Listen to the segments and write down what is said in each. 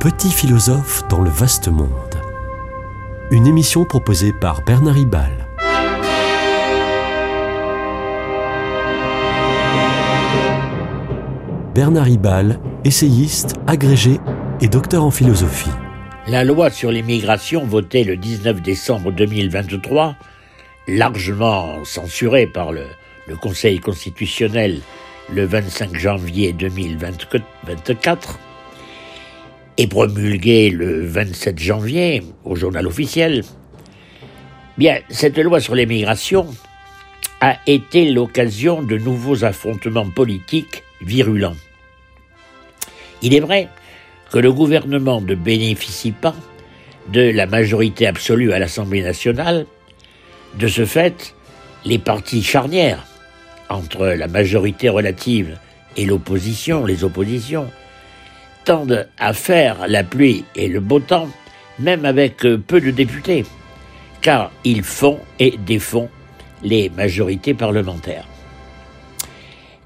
Petit philosophe dans le vaste monde. Une émission proposée par Bernard Ribal. Bernard Ribal, essayiste, agrégé et docteur en philosophie. La loi sur l'immigration votée le 19 décembre 2023, largement censurée par le, le Conseil constitutionnel le 25 janvier 2024, et promulguée le 27 janvier au journal officiel, bien, cette loi sur l'immigration a été l'occasion de nouveaux affrontements politiques virulents. Il est vrai que le gouvernement ne bénéficie pas de la majorité absolue à l'Assemblée nationale. De ce fait, les partis charnières entre la majorité relative et l'opposition, les oppositions, tendent à faire la pluie et le beau temps, même avec peu de députés, car ils font et défont les majorités parlementaires.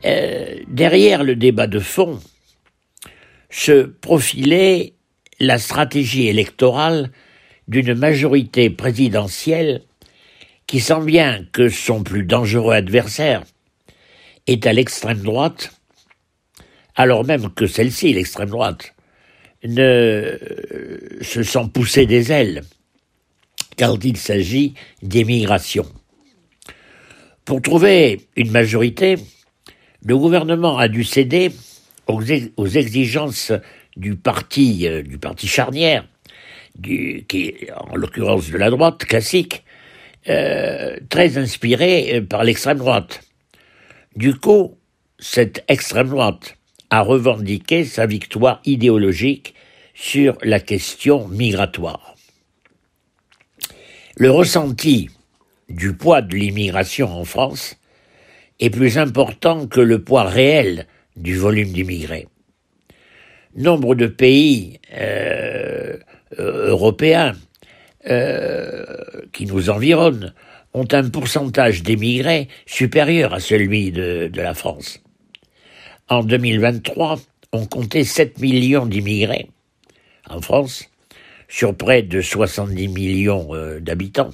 Euh, derrière le débat de fond se profilait la stratégie électorale d'une majorité présidentielle qui sent bien que son plus dangereux adversaire est à l'extrême droite, alors même que celle-ci, l'extrême droite, ne se sent pousser des ailes quand il s'agit d'émigration. Pour trouver une majorité, le gouvernement a dû céder aux, exigences du parti, euh, du parti charnière, qui en l'occurrence de la droite classique, euh, très inspiré euh, par l'extrême droite. Du coup, cette extrême droite a revendiqué sa victoire idéologique sur la question migratoire. Le ressenti du poids de l'immigration en France est plus important que le poids réel du volume d'immigrés. Nombre de pays euh, européens euh, qui nous environnent ont un pourcentage d'émigrés supérieur à celui de, la France. En 2023, on comptait 7 millions d'immigrés en France, sur près de 70 millions euh, d'habitants,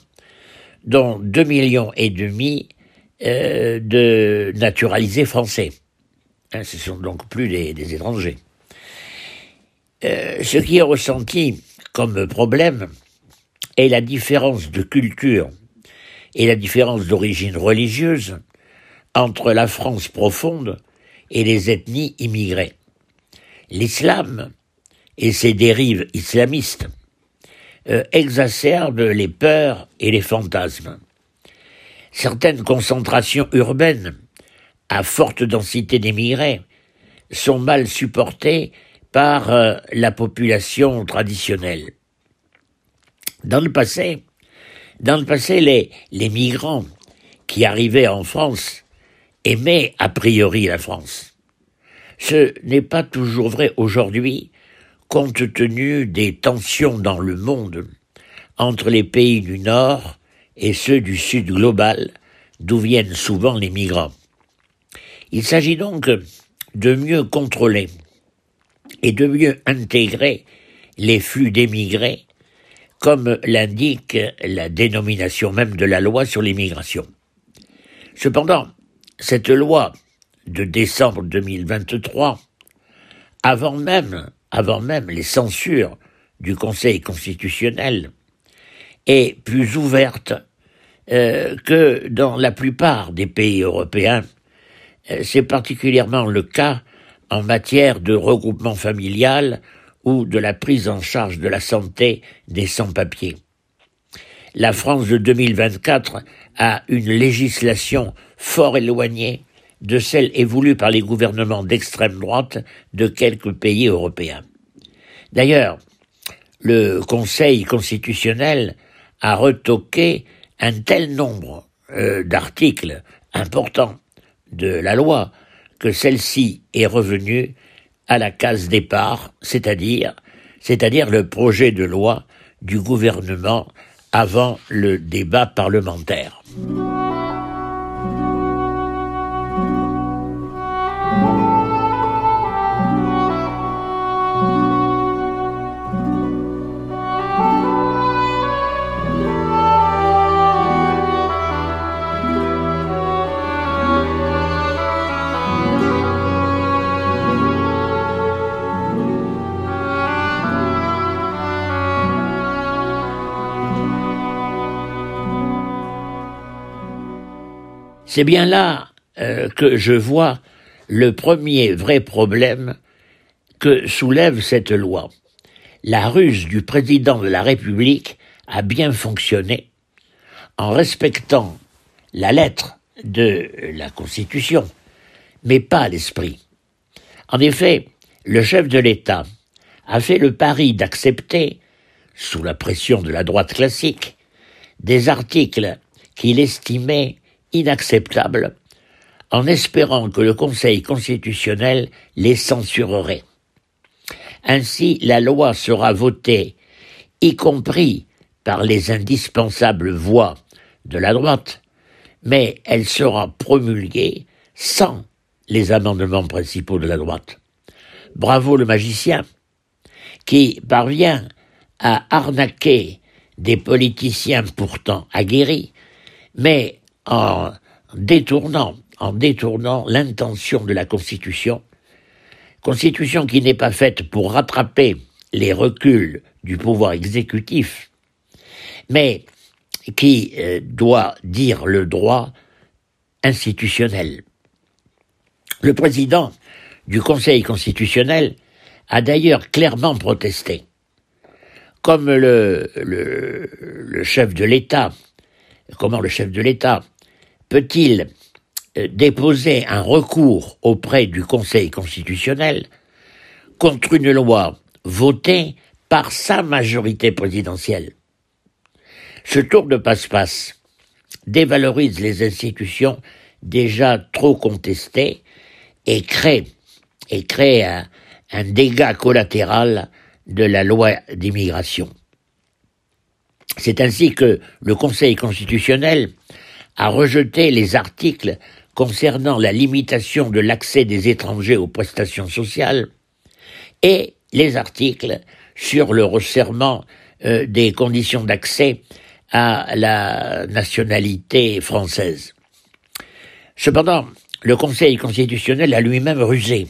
dont 2 millions et demi euh, de naturalisés français. Hein, ce sont donc plus des, étrangers. Euh, ce qui est ressenti comme problème est la différence de culture et la différence d'origine religieuse entre la France profonde et les ethnies immigrées. L'islam et ses dérives islamistes euh, exacerbent les peurs et les fantasmes. Certaines concentrations urbaines à forte densité d'émigrés sont mal supportés par euh, la population traditionnelle. Dans le passé, dans le passé, les migrants qui arrivaient en France aimaient a priori la France. Ce n'est pas toujours vrai aujourd'hui, compte tenu des tensions dans le monde entre les pays du Nord et ceux du Sud global, d'où viennent souvent les migrants. Il s'agit donc de mieux contrôler et de mieux intégrer les flux d'émigrés, comme l'indique la dénomination même de la loi sur l'immigration. Cependant, cette loi de décembre 2023, avant même, avant même les censures du Conseil constitutionnel, est plus ouverte euh, que dans la plupart des pays européens euh, c'est particulièrement le cas en matière de regroupement familial ou de la prise en charge de la santé des sans-papiers. La France de 2024 a une législation fort éloignée de celle évolue par les gouvernements d'extrême droite de quelques pays européens. D'ailleurs, le Conseil constitutionnel a retoqué un tel nombre euh, d'articles importants de la loi que celle-ci est revenue à la case départ, c'est-à-dire, c'est-à-dire le projet de loi du gouvernement avant le débat parlementaire. C'est bien là euh, que je vois le premier vrai problème que soulève cette loi. La ruse du président de la République a bien fonctionné en respectant la lettre de la Constitution, mais pas l'esprit. En effet, le chef de l'État a fait le pari d'accepter, sous la pression de la droite classique, des articles qu'il estimait inacceptables, en espérant que le Conseil constitutionnel les censurerait. Ainsi, la loi sera votée, y compris par les indispensables voix de la droite, mais elle sera promulguée sans les amendements principaux de la droite. Bravo le magicien, qui parvient à arnaquer des politiciens pourtant aguerris, mais en détournant, en détournant l'intention de la Constitution, Constitution qui n'est pas faite pour rattraper les reculs du pouvoir exécutif, mais qui euh, doit dire le droit institutionnel. Le président du Conseil constitutionnel a d'ailleurs clairement protesté. Comme le, le, chef de l'État, comment le chef de l'État peut-il euh, déposer un recours auprès du Conseil constitutionnel contre une loi votée par sa majorité présidentielle? Ce tour de passe-passe dévalorise les institutions déjà trop contestées et crée, un dégât collatéral de la loi d'immigration. C'est ainsi que le Conseil constitutionnel a rejeté les articles concernant la limitation de l'accès des étrangers aux prestations sociales et les articles sur le resserrement euh, des conditions d'accès à la nationalité française. Cependant, le Conseil constitutionnel a lui-même rusé.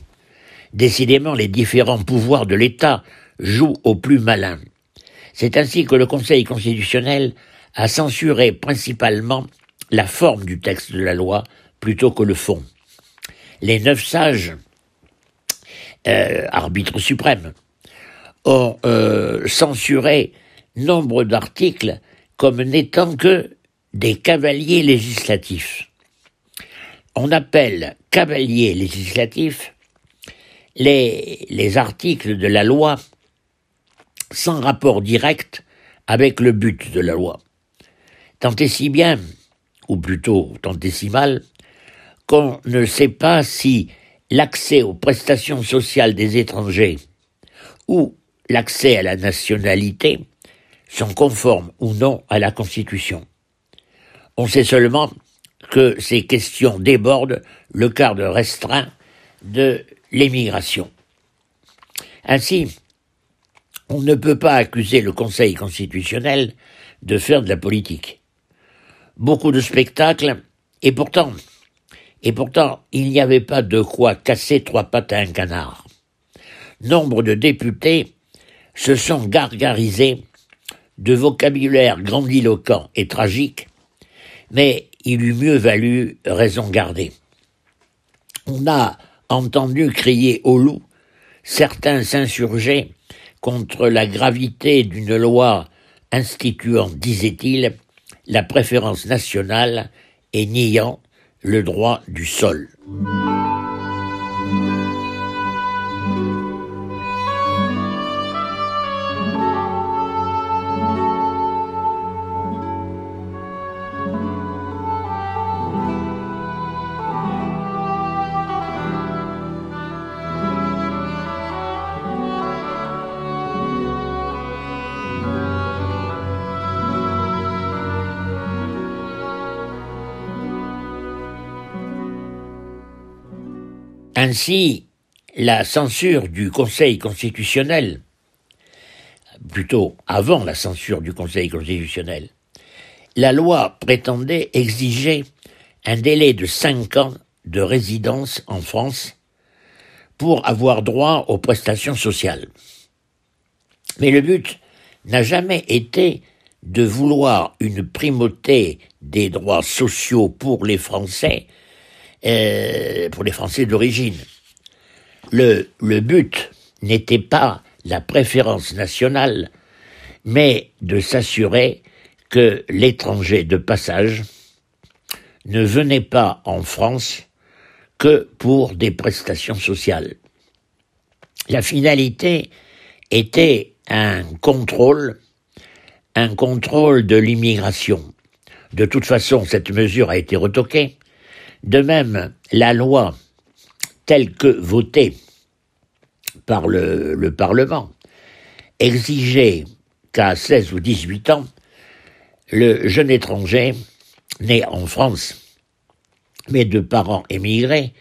Décidément, les différents pouvoirs de l'État jouent au plus malin. C'est ainsi que le Conseil constitutionnel a censuré principalement la forme du texte de la loi plutôt que le fond. Les neuf sages, euh, arbitres suprêmes, ont euh, censuré nombre d'articles comme n'étant que des cavaliers législatifs on appelle cavalier législatif les, les articles de la loi sans rapport direct avec le but de la loi. Tant et si bien, ou plutôt tant et si mal, qu'on ne sait pas si l'accès aux prestations sociales des étrangers ou l'accès à la nationalité sont conformes ou non à la Constitution. On sait seulement que ces questions débordent le cadre restreint de l'émigration. Ainsi, on ne peut pas accuser le Conseil constitutionnel de faire de la politique. Beaucoup de spectacles, et pourtant, et pourtant, il n'y avait pas de quoi casser trois pattes à un canard. Nombre de députés se sont gargarisés de vocabulaire grandiloquent et tragique, mais il eût mieux valu raison garder. On a entendu crier au loup certains s'insurger contre la gravité d'une loi instituant, disait-il, la préférence nationale et niant le droit du sol. Ainsi, la censure du Conseil constitutionnel, plutôt avant la censure du Conseil constitutionnel, la loi prétendait exiger un délai de cinq ans de résidence en France pour avoir droit aux prestations sociales. Mais le but n'a jamais été de vouloir une primauté des droits sociaux pour les Français, euh, pour les Français d'origine. Le, le but n'était pas la préférence nationale, mais de s'assurer que l'étranger de passage ne venait pas en France que pour des prestations sociales. La finalité était un contrôle, un contrôle de l'immigration. De toute façon, cette mesure a été retoquée. De même, la loi telle que votée par le, le Parlement exigeait qu'à 16 ou 18 ans, le jeune étranger né en France, mais de parents émigrés,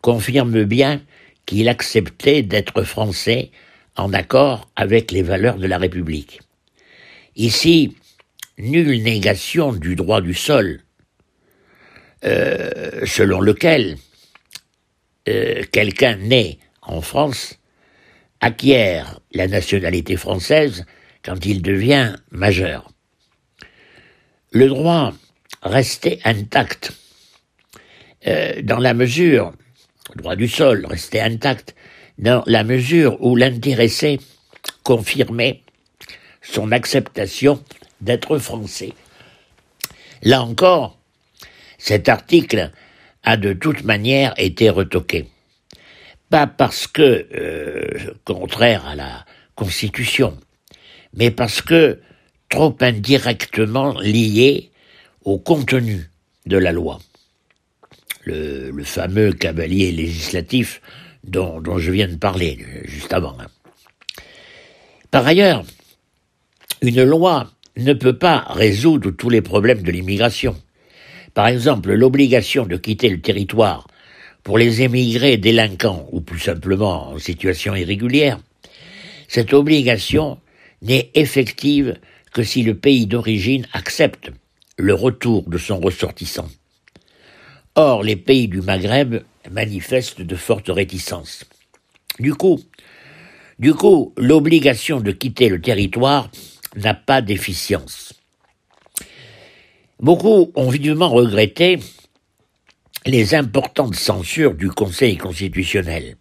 confirme bien qu'il acceptait d'être français en accord avec les valeurs de la République. Ici, nulle négation du droit du sol, euh, selon lequel euh, quelqu'un né en France acquiert la nationalité française quand il devient majeur. Le droit restait intact euh, dans la mesure, le droit du sol restait intact dans la mesure où l'intéressé confirmait son acceptation d'être français. Là encore, cet article a de toute manière été retoqué. Pas parce que euh, contraire à la Constitution, mais parce que trop indirectement lié au contenu de la loi. Le, fameux cavalier législatif dont, je viens de parler juste avant. Hein. Par ailleurs, une loi ne peut pas résoudre tous les problèmes de l'immigration. Par exemple, l'obligation de quitter le territoire pour les émigrés délinquants ou plus simplement en situation irrégulière, cette obligation n'est effective que si le pays d'origine accepte le retour de son ressortissant. Or, les pays du Maghreb manifestent de fortes réticences. Du coup, du coup, l'obligation de quitter le territoire n'a pas d'efficience. Beaucoup ont vivement regretté les importantes censures du Conseil constitutionnel.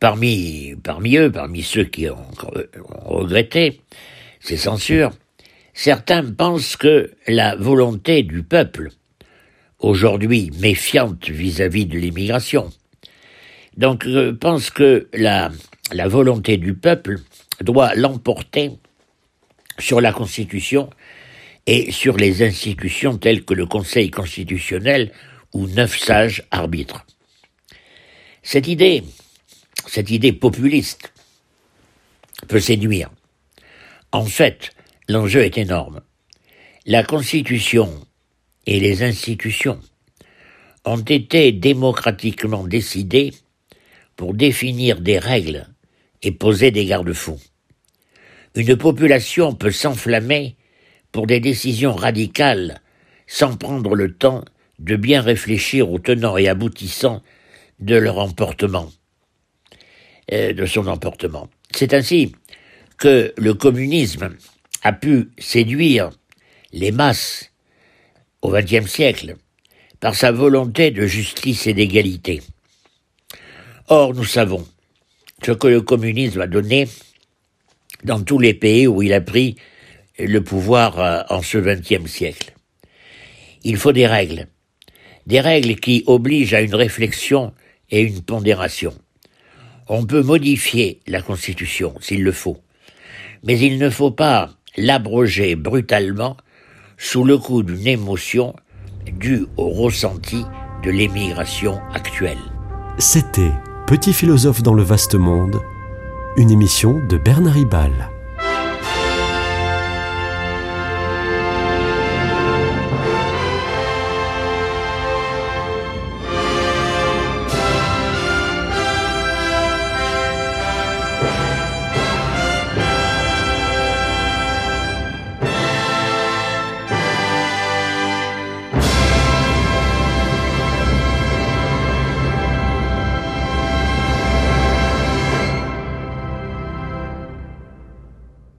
Parmi, eux, parmi ceux qui ont, regretté ces censures, certains pensent que la volonté du peuple, aujourd'hui méfiante vis-à-vis de l'immigration, donc euh, pensent que la volonté du peuple doit l'emporter sur la Constitution et sur les institutions telles que le Conseil constitutionnel où neuf sages arbitrent. Cette idée cette idée populiste peut séduire. En fait, l'enjeu est énorme. La Constitution et les institutions ont été démocratiquement décidées pour définir des règles et poser des garde-fous. Une population peut s'enflammer pour des décisions radicales sans prendre le temps de bien réfléchir aux tenants et aboutissants de leur emportement. Euh, de son emportement. C'est ainsi que le communisme a pu séduire les masses au XXe siècle par sa volonté de justice et d'égalité. Or, nous savons ce que le communisme a donné dans tous les pays où il a pris le pouvoir euh, en ce XXe siècle. Il faut des règles, des règles qui obligent à une réflexion et une pondération. On peut modifier la Constitution s'il le faut, mais il ne faut pas l'abroger brutalement sous le coup d'une émotion due au ressenti de l'émigration actuelle. C'était Petit philosophe dans le vaste monde, une émission de Bernard Ribal.